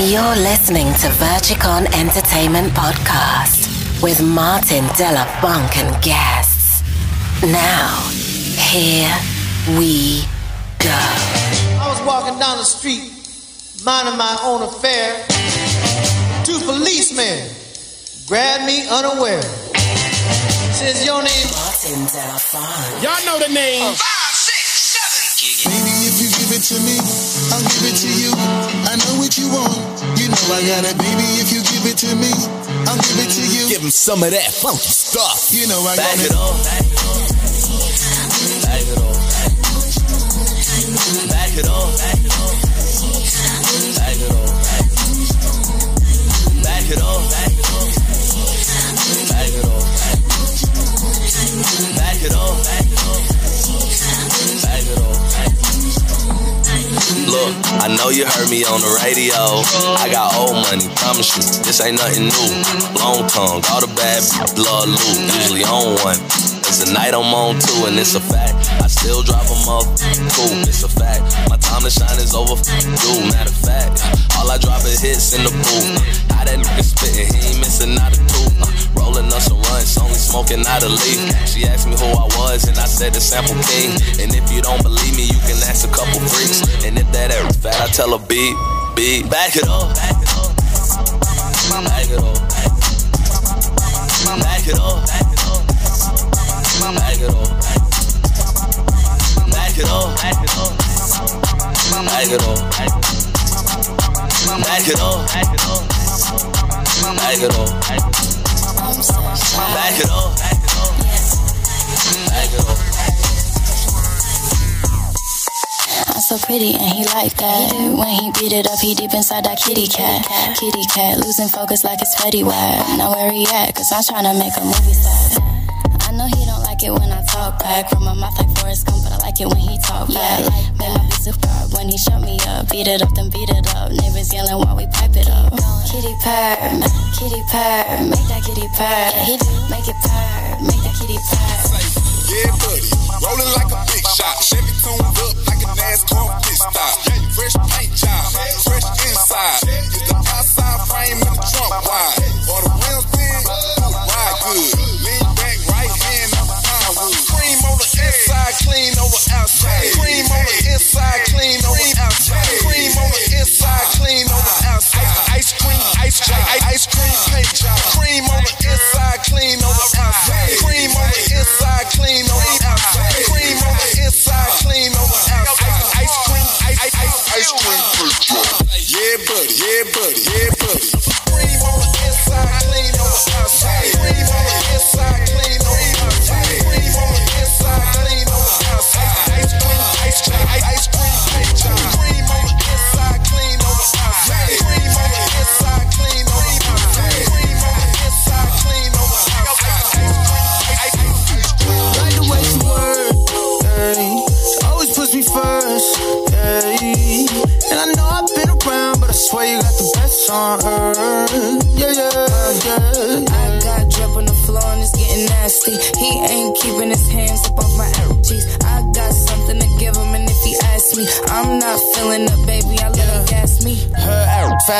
You're listening to Verchicon Entertainment Podcast with Martin Della Bunk and guests. Now, here we go. I was walking down the street, minding my own affair. Two policemen grabbed me unaware. Says your name. Martin Della Bunk. Y'all know the name. Five, six, seven. Baby, if you give it to me, I got it. Baby, if you give it to me, I'll give it to you. Give him some of that funky stuff. You know I got it. Back it up. Back it up. Back it up. Back it up. Back it up. Back it up. Back it up. Back it up. Back it up. Back it up. Back it up. I know you heard me on the radio. I got old money, promise you. This ain't nothing new. Long tongue, all the bad blood loot. Usually on one. It's a night I'm on two, and it's a fact. I still drive them up. Cool, it's a fact. My time to shine is over. Dude, matter of fact. All I drive is hits in the booth. How that nigga spittin', he ain't missing out a tooth. Uh, Rolling us a runs, only smoking out a leaf. She asked me who I was, and I said the sample king. And if you don't believe me, you can ask a couple freaks. And if that ass fat, I tell her beat, beat. Back it up, back it up. Back it up. Back it up, back it up. Back it up. Back it up, back it up. Back it up. Back it up, back it up. Back it up. I'm so pretty and he like that. When he beat it up, he deep inside that kitty cat. Kitty cat, losing focus like it's Fetty Wap. Now where he at? Cause I'm trying to make a movie set. Like it when I talk back. From my mouth like Forrest Gump, but I like it when he talk back. Make my beat superb when he shut me up. Beat it up, then beat it up. Neighbors yelling while we pipe it up. Kitty purr, kitty purr, make that kitty purr. He do, make it purr, make that kitty purr. Yeah, buddy. Rolling like a big shot. Chevy tuned up like a NASCAR pit stop. Fresh paint job, fresh inside. Is the outside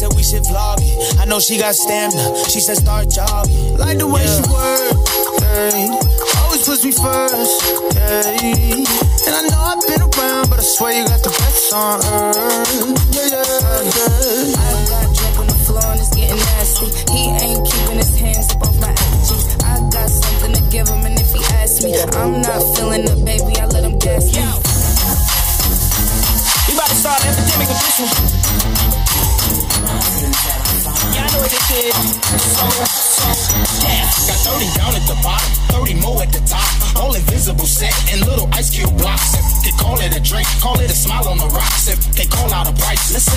Said we should vlog it. I know she got stamina. She said start jogging. Like the way she work, hey. Always puts me first, hey. And I know I've been around, but I swear you got the best on earth. Yeah, yeah, yeah. I got drip on the floor and it's getting nasty. He ain't keeping his hands up off my cheeks. I got something to give him, and if he asks me, I'm not feeling up, baby. I let him gas me. We about to start an epidemic with this one. 30 down at the bottom,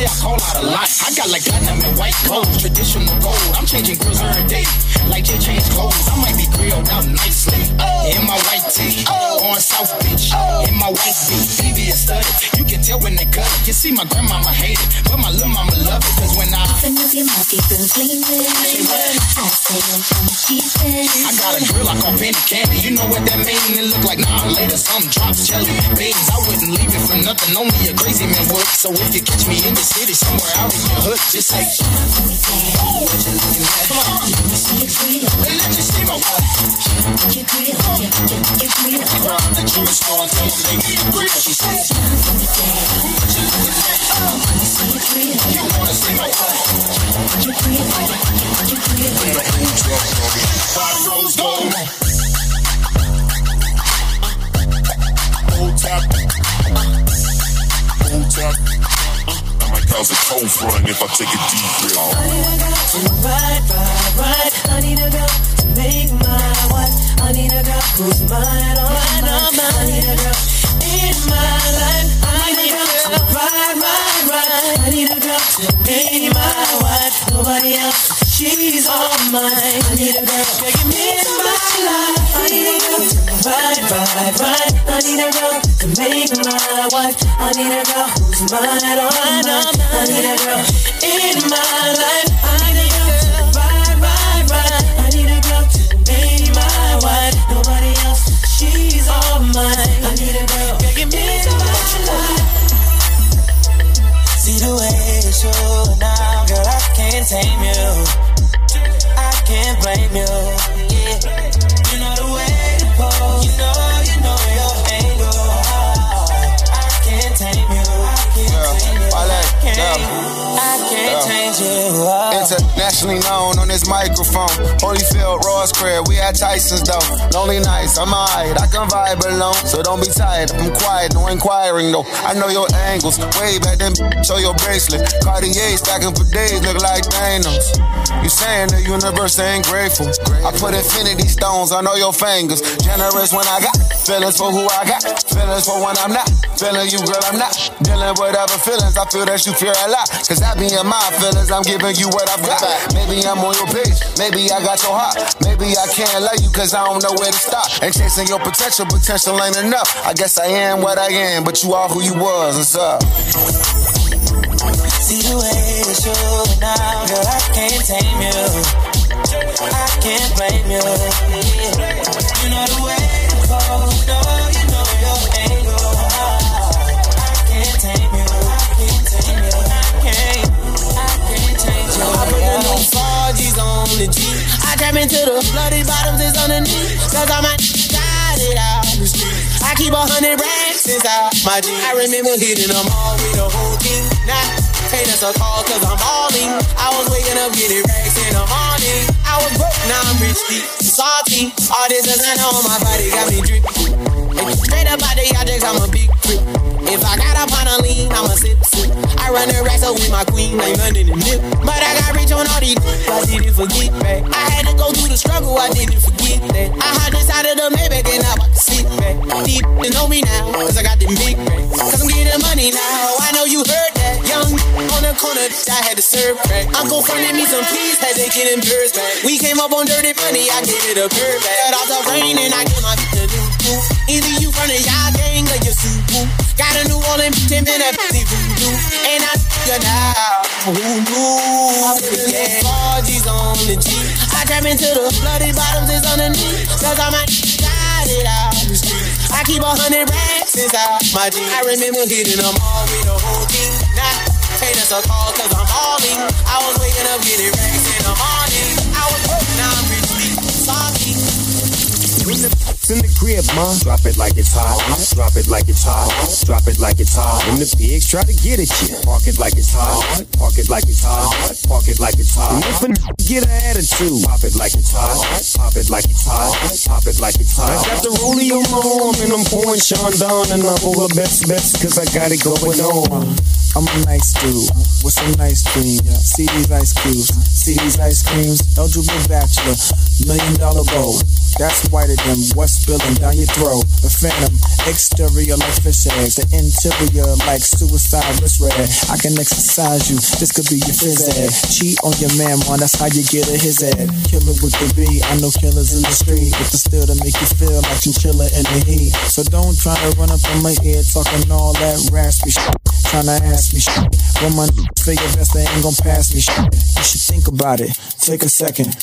say I call out a lot. I got like platinum and white gold, traditional gold. I'm changing grills every day, like Jay change clothes. I might be grilled out nicely oh. in my white tee oh. on South Beach oh. in my white beat. Baby is studded. You can tell when they cut it. You see, my grandmama hate it, but my little mama love it. Cause when I open up your mouth, get through flaming. I say I'm from I got a grill like on penny candy. You know what that mean? It look like nah later some drops jelly beans. I wouldn't leave it for nothing. Only a crazy man would. So if you catch me in the city somewhere out in your hood, just say. Oh, what you looking at? Come on. Hey, let you see my your, your, your grill. Around the jewelry store and tell the lady your grill. She says. What you? You wanna see my wife? Your grill, your, your grill. Five rose gold. Tap. Cause a cold front if I take a deep breath. Right, right, right. I need a girl to make my wife. I need a girl who's mine, all mine. I need a girl in my life. I need a girl. Right, right, right. I need a girl to make my wife. Nobody else. She's all I need a girl. to me my life. I need a girl. Right. I need a girl to make my wife. I need a girl who's mine. I need a girl in my life. I need a girl. Right. I need a girl to make my wife. Nobody else. She's all mine. I need a girl. Me my life. See the way you now, girl, I can't tame you. I. Oh. Internationally known on this microphone. Holyfield, Ross Craig, we at Tyson's though. Lonely nights, I'm alright, I can vibe alone. So don't be tired, I'm quiet, no inquiring though. I know your angles, way back then, show your bracelet. Cartier stacking for days, look like Thanos. You saying the universe ain't grateful. I put infinity stones on all your fingers. Generous when I got feelings for who I got. Feelings for when I'm not. Feeling you, girl, I'm not. Dealing with other feelings, I feel that you fear a lot. Cause I be in my feelings, I'm giving you what I've got. Maybe I'm on your page, maybe I got your heart. Maybe I can't love you cause I don't know where to stop. Ain't chasing your potential, potential ain't enough. I guess I am what I am, but you are who you was. What's up? See the way you show now, girl, I can't tame you. I can't blame you. You know on the G. I trap into the bloody bottoms is underneath. Cause I might got it out the street. I keep a hundred racks inside my jeans. I remember hitting them all with the whole thing. Now, pay us a call cause I'm balling. I was waking up getting racks in the morning. I was broke, now I'm rich, deep, salty. All this designer on my body got me dripping. Straight up out the objects, I'm a big freak. If I got up on a lean, I'm a sip, sip. I run the racks up with my queen, like London and Nip. But I got rich on all these, I didn't forget that. I had to go through the struggle, I didn't forget that. I had inside of the Maybach and I can sit back. Deep to know me now, cause I got them big racks. Cause I'm getting money now, I know you heard I had to serve crack. Uncle funded me some peas, had to get them birds back. We came up on dirty money, I gave it a bird back. Cut off the rain and I get my a new boo. Either you from the y'all gang or you super. Got a new Orleans bitch and then that pussy voodoo. And I you now. Who knew? Yeah, 4G's on the G. I trap into the bloody bottoms is underneath. Cause I might got it out the street. I keep a hundred racks inside my G. I remember hitting them all with the whole thing. Nah, a call cause I'm balling. I was waking up getting racks in the morning. I was When the in the crib, ma, drop it like it's hot. Drop it like it's hot. Drop it like it's hot. When the pigs try to get at you, park it like it's hot. Park it like it's hot. Park it like it's hot. And if a get an attitude, pop it like it's hot. Pop it like it's hot. Pop it like it's hot. I got the rollie on my arm and I'm pouring Chandon and I'm over best best cause I got it going on. I'm a nice dude with some nice dreams. See these ice cubes, see these ice creams. Eligible bachelor, million dollar goal. That's whiter than what's spilling down your throat. A phantom, exterior like fish eggs, the interior like suicide wrist red. I can exercise you, this could be your phys ed. Cheat on your man, man, that's how you get a his head. Killer with the B, I know killers in the street, but the still to make you feel like you chiller in the heat. So don't try to run up on my ear talking all that raspy shit. Trying to ask me shit. When my figure best, they ain't gonna pass me shit. You should think about it, take a second.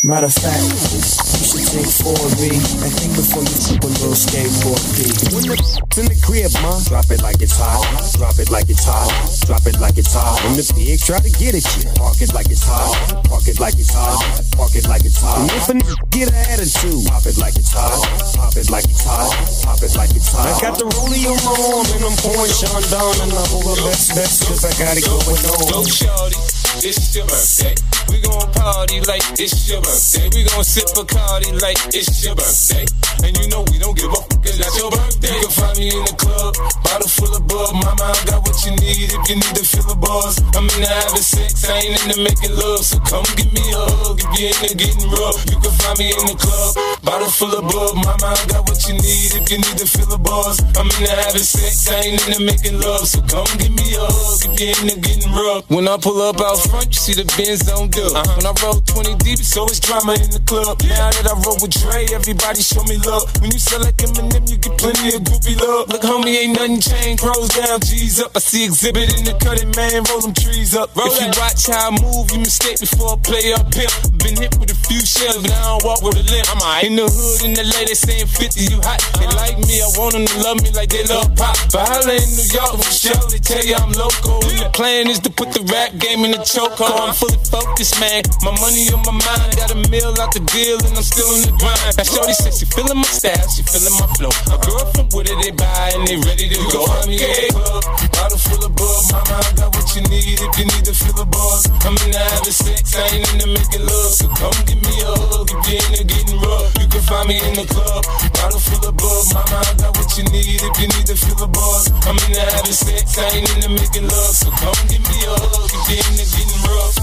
Matter of fact, you should take 4B and think before you flip a little skateboard P. When the in the crib, ma, drop it like it's hot. Drop it like it's hot. Drop it like it's hot. When the pig try to get at you, park it like it's hot. Park it like it's hot. Park it like it's hot. And if a n- get an attitude, pop it like it's hot. Pop it like it's hot. Pop it like it's hot. I got the rollie on my arm and I'm pouring Chandon and I'm over best best cause I got it going Go, on. It's your birthday. We gon' party like it's your birthday. We gon' sip Bacardi like it's your birthday. And you know we don't give a fuck, cause that's your birthday. You can find me in the club, bottle full of bub. Mama, I got what you need if you need to fill the bars. I'm into having sex, I ain't into making love. So come give me a hug if you're into getting rough. You can find me in the club, bottle full of bub. Mama, I got what you need if you need to fill the bars. I'm into having sex, I ain't into making love. So come give me a hug if you're into getting rough. When I pull up out front, you see the Benz on dub. Uh-huh. When I roll 20 deep, it's always drama in the club. Now that I roll with Dre, everybody show me love. When you sell like Eminem, you get plenty of groupie love. Look, homie, ain't nothing changed. Pros down, G's up. I see exhibit in the cutting, man. Roll them trees up. if you watch how I move, you mistake before I play up pimp. Been hit with a few shells, but I don't walk with a limp. I'm alright. In the hood, in the lady saying 50, you hot. They uh-huh. like me, I want them to love me like they love pop. But holla in New York, sure, they tell you I'm local. And the plan is to put the rap game in the choke. I'm fully focused, man. My money on my mind, got a meal out the deal, and I'm still in the grind. Now, Shorty says she feeling my style, she feeling my flow. A girl from Wooded, they buy, and they ready to go. Find me a club, bottle full of bub. Mama, I got what you need if you need to fill the bars. I'm into having sex, I ain't into making love. So come give me a hug if you're into getting rough. You can find me in the club, bottle full of bub. Mama, I got what you need if you need to fill the bars. I'm into having sex, I ain't into making love. So come give me a hug if you're into getting rough.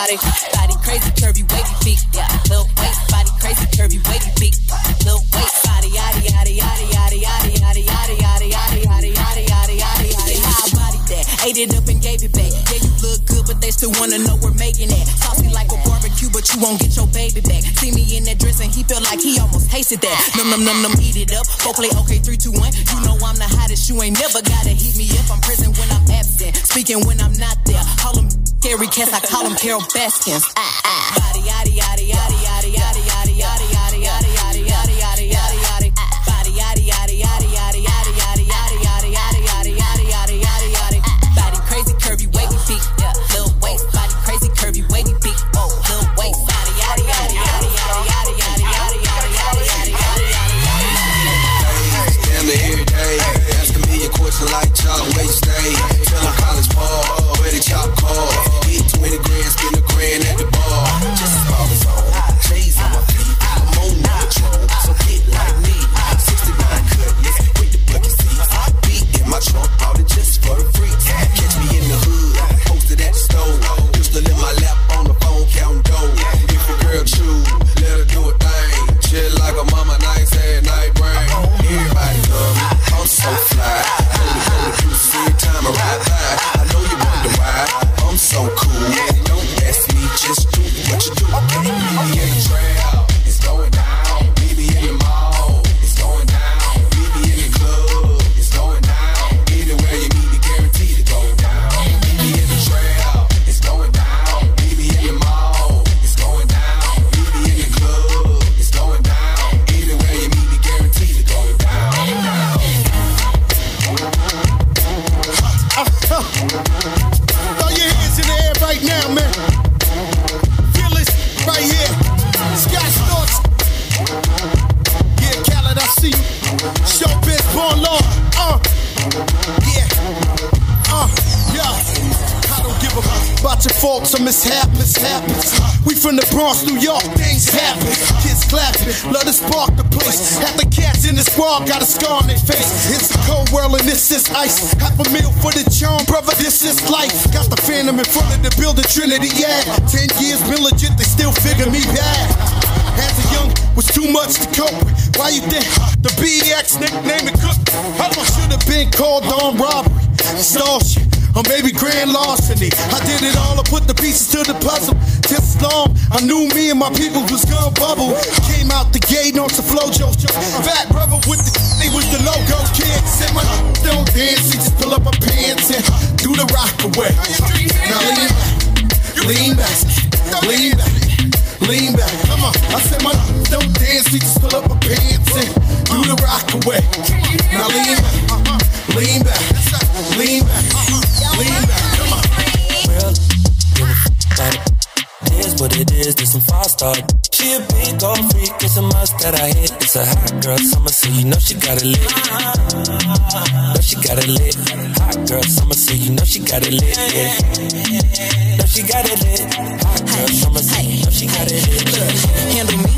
Body crazy, curvy, wavy feet. Yeah, little waist, body crazy, curvy, wavy feet. Little waist, body yaddy yaddy yaddy yaddy yaddy yaddy yaddy yaddy yaddy yaddy yaddy yaddy yaddy yaddy. How I body that? Ate it up and gave it back. Yeah, you look good, but they still wanna know we're making it. Saucy like a but you won't get your baby back. See me in that dress and he felt like he almost tasted that. Num num num num, eat it up. Go play okay, three, two, one. You know I'm the hottest. You ain't never gotta heat me up. I'm present when I'm absent, speaking when I'm not there. Call him Gary Cass, I call him Carol Baskins. Ah ah. Body yaddy yaddy yaddy yaddy yaddy yaddy yaddy yaddy yaddy We from the Bronx, New York, things happen. Kids clapping, let us spark the place. Half the cats in the squad got a scar on their face. It's a cold world and this is ice. Half a meal for the charm, brother, this is life. Got the phantom in front of the building, Trinity, yeah. Ten years been legit, they still figure me bad. As a young, was too much to cope with. Why you think the BX nickname it cook? I should have been called on robbery, extortion, or maybe grand larceny. I did it all, I put the pieces to the puzzle. Just long, I knew me and my people was gonna bubble. Came out the gate on some flojo. Fat brother with the he was the logo kid. Said my don't dance, he just pull up my pants and do the rock away. Now lean back, lean back, lean back. Lean back, come on. I said my don't dance, he just pull up my pants and do the rock away. What it is, this some five star. She a big old freak, it's a must that I hit. It's a hot girl summer, so you know she got it lit. Know she got it lit. Hot girl summer, so you know she got it lit. Yeah. Know she got it lit. Hot girl summer, so you know she got it lit. handle me?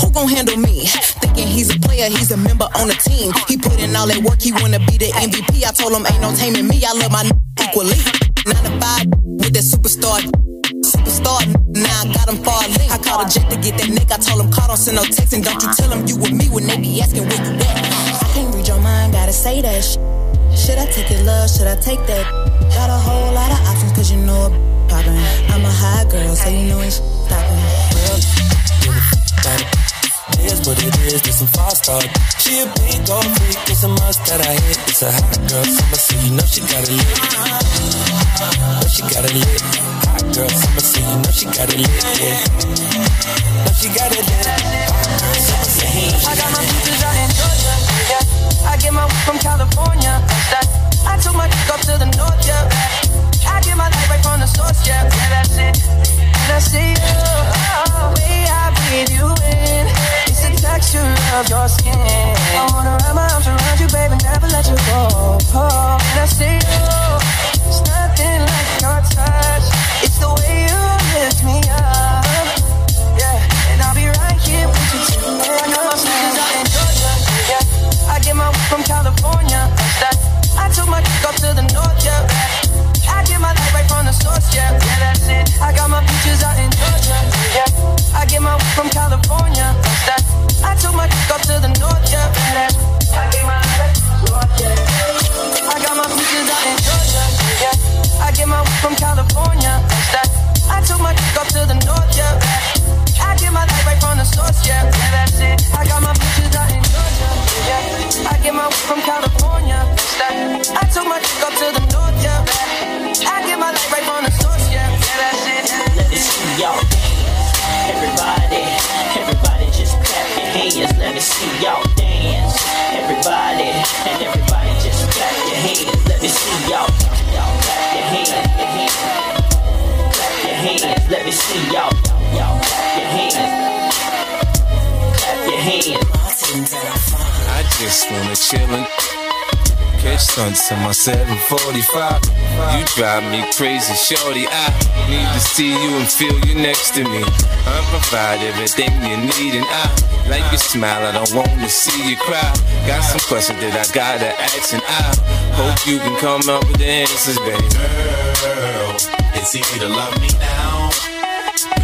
Who gon' handle me? Thinking he's a player, he's a member on the team. He put in all that work, he wanna be the MVP. I told him ain't no taming me. I love my n- equally. Nine to five with that superstar. Superstar, now I got him far link. I called a jet to get that nick. I told him, call, don't send no text, and don't you tell him you with me when they be asking where you at. I can't read your mind, gotta say that sh- Should I take your love? Should I take that? Got a whole lot of options, cause you know I'm poppin'. I'm a high girl, so you know it's it. It is what it is, this some five star. She a big old freak, it's a must that I hit. It's a hot girl summer, so you know she got it lit. Know she got it lit. Girl summer, so you know she got it lit. Yeah. Know she got it lit. Hot girl summer, so you know she I got my got it lit. peaches out in Georgia. Yeah. I get my weed from California. That, I took my dick up to the north, yeah. I get my light right from the source, yeah. Yeah, that's it. And I see you. Oh, way I breathe you in. It's the texture of your skin. I wanna wrap my arms around you, baby, never let you go. Oh, and I see from California. I took my up to the north. Yeah. I get my light right from the source, yeah. That's it. I got my bitches out in Georgia, yeah. I get my from California. I took my dick up to the north, just wanna chill and catch stunts in my 745. You drive me crazy, shorty. I need to see you and feel you next to me. I provide everything you need, and I like your smile. I don't wanna see you cry. Got some questions that I gotta ask, and I hope you can come up with the answers, baby. Girl, it's easy to love me now.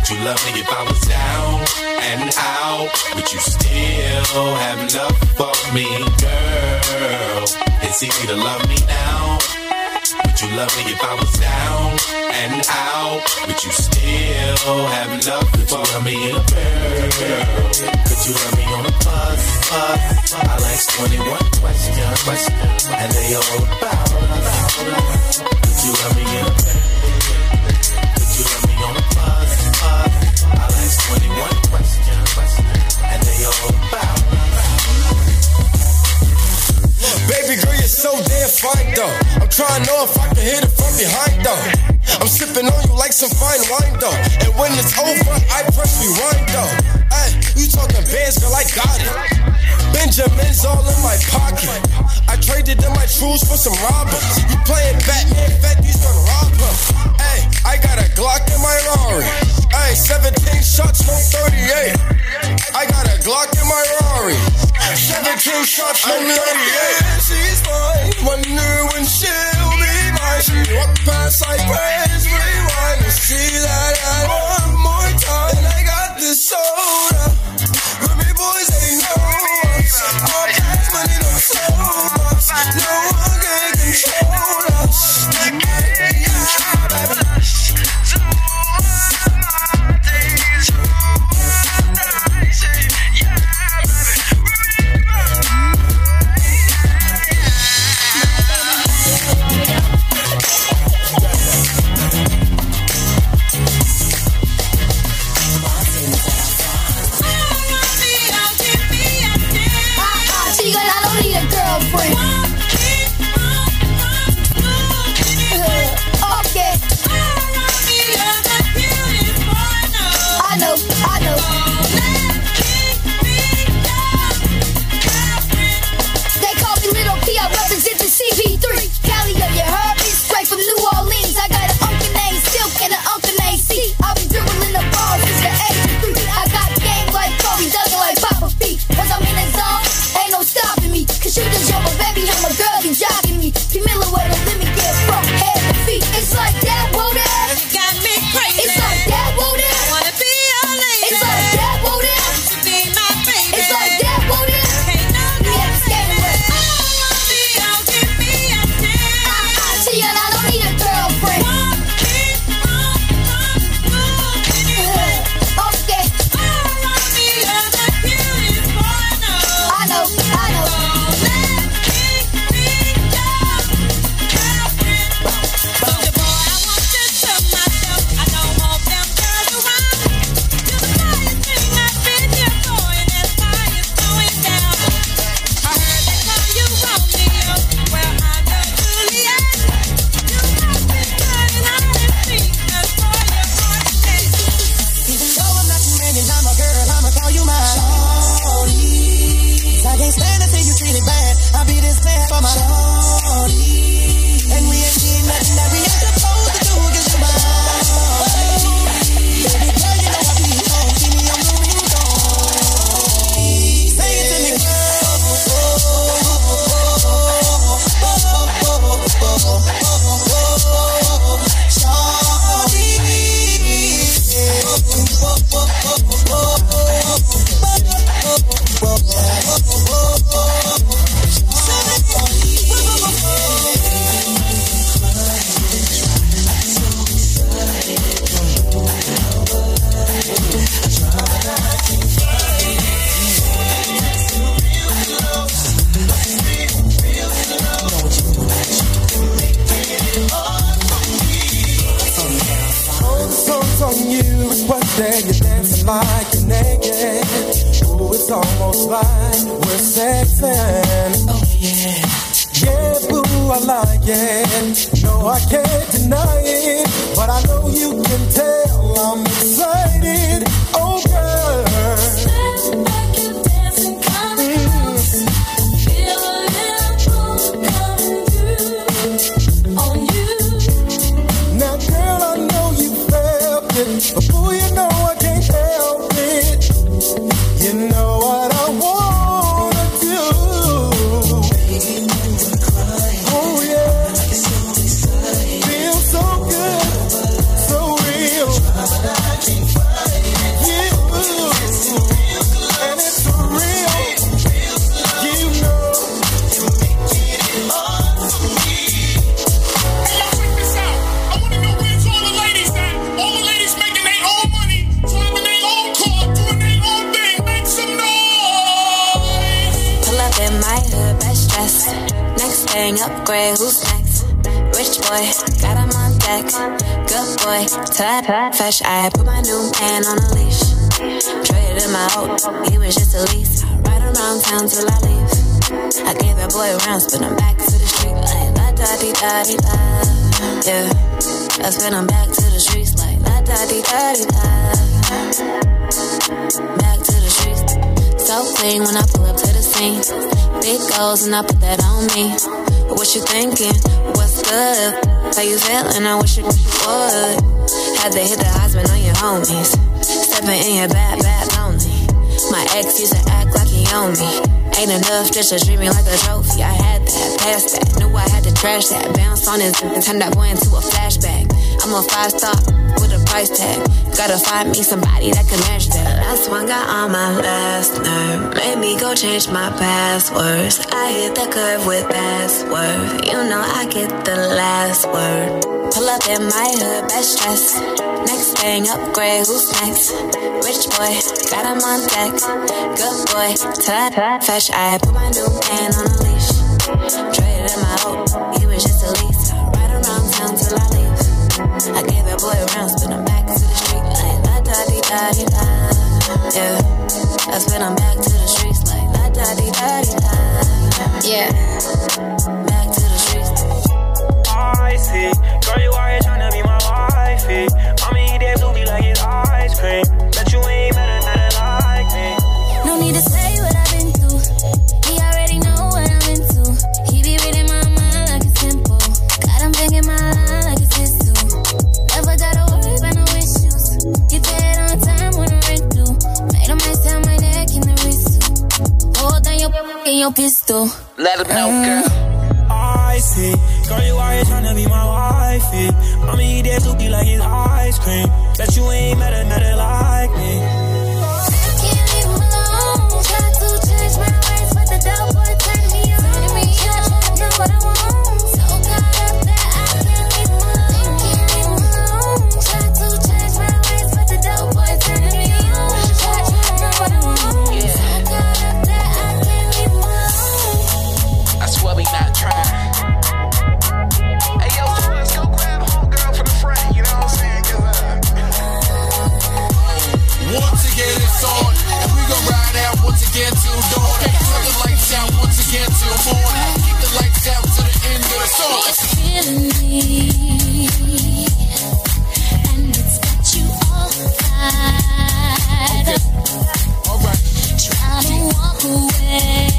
Would you love me if I was down and out? Would you still have love for me, girl? It's easy to love me now. Would you love me if I was down and out? Would you still have love for me, girl? Could you love me on a bus? bus? I'll ask 21 questions, and they all about. get high though. I'm sipping on you like some fine wine though. And when it's over, I press rewind though. Ay, you talking bands, girl, I got it. Benjamin's all in my pocket. I traded in my truths for some robbers. You playing Batman, fat these gonna rob us. Hey, I got a Glock in my Rari. Hey, 17 shots, no 38. I got a Glock in my Rari. 17 shots, no 38. She's mine, wonder when she why she walk past like praise rewind. You see that I again. No, I can't deny it, but I know you can Tight, fresh, I put my new man on a leash. Traded in my old, he was just a lease. Ride around town till I leave. I gave that boy rounds, but I'm back to the street like la da di da di da. Yeah, I spin him back to the streets like la da di da di da. Back to the streets, so clean when I pull up to the scene. Big goals and I put that on me. What you thinking? What's good? How you feeling? I wish you would. To hit the husband on your homies. Stepping in your bad, bad lonely. My ex used to act like he owned me. Ain't enough just to treat me like a trophy. I had that, passed that, knew I had to trash that. Bounce on his and turn that boy into a flashback. I'm a five star with a price tag. Gotta find me somebody that can match that. Last one got on my last nerve. Made me go change my passwords. I hit the curve with password. You know I get the last word. Pull up in my hood, best dress. Next thing, upgrade, who's next? Rich boy, got him on deck. Good boy, tut, fetch. I put my new man on a leash. Traded my hope, he was just a lease. Ride around town till I leave. I gave that boy a round, spin him back to the street like la da di da da. Yeah, I spin him back to the streets like la da di da di da. Yeah, back to the streets. I see. Know, girl. We not trying. Hey, yo, let's go grab homegirl from the front. You know what I'm saying? 'Cause, uh, Once again, it's on, and we gon' ride out once again till dawn. Turn the lights out once again till morning. Keep the lights out to the end of the song. Feeling me, and it's got you all tied up. Try to walk away,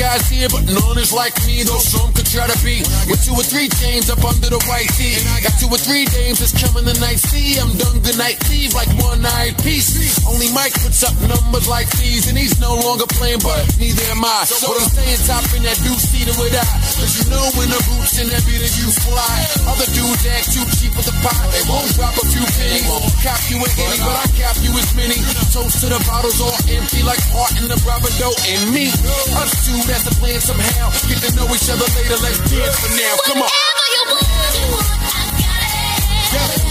guys here, but none is like me. Though some could try to be with two or three chains up under the white tee. Got two or three dames that's coming tonight. See, I'm done good night leave like one night piece. Only Mike puts up numbers like these, and he's no longer playing, but neither am I. What I'm saying, top in that deuce seater with I. Cause you know when the boots in that beat you fly. Other dudes act too cheap with the pot. They won't drop a few pennies. Cop you an any, but I cap you as many. Toast to the bottles all empty like heart in the Bravado and me. Us two, that's the plan somehow. Get to know each other later, let's dance for now. Come on. Whatever you want, you want, I got it. Whatever you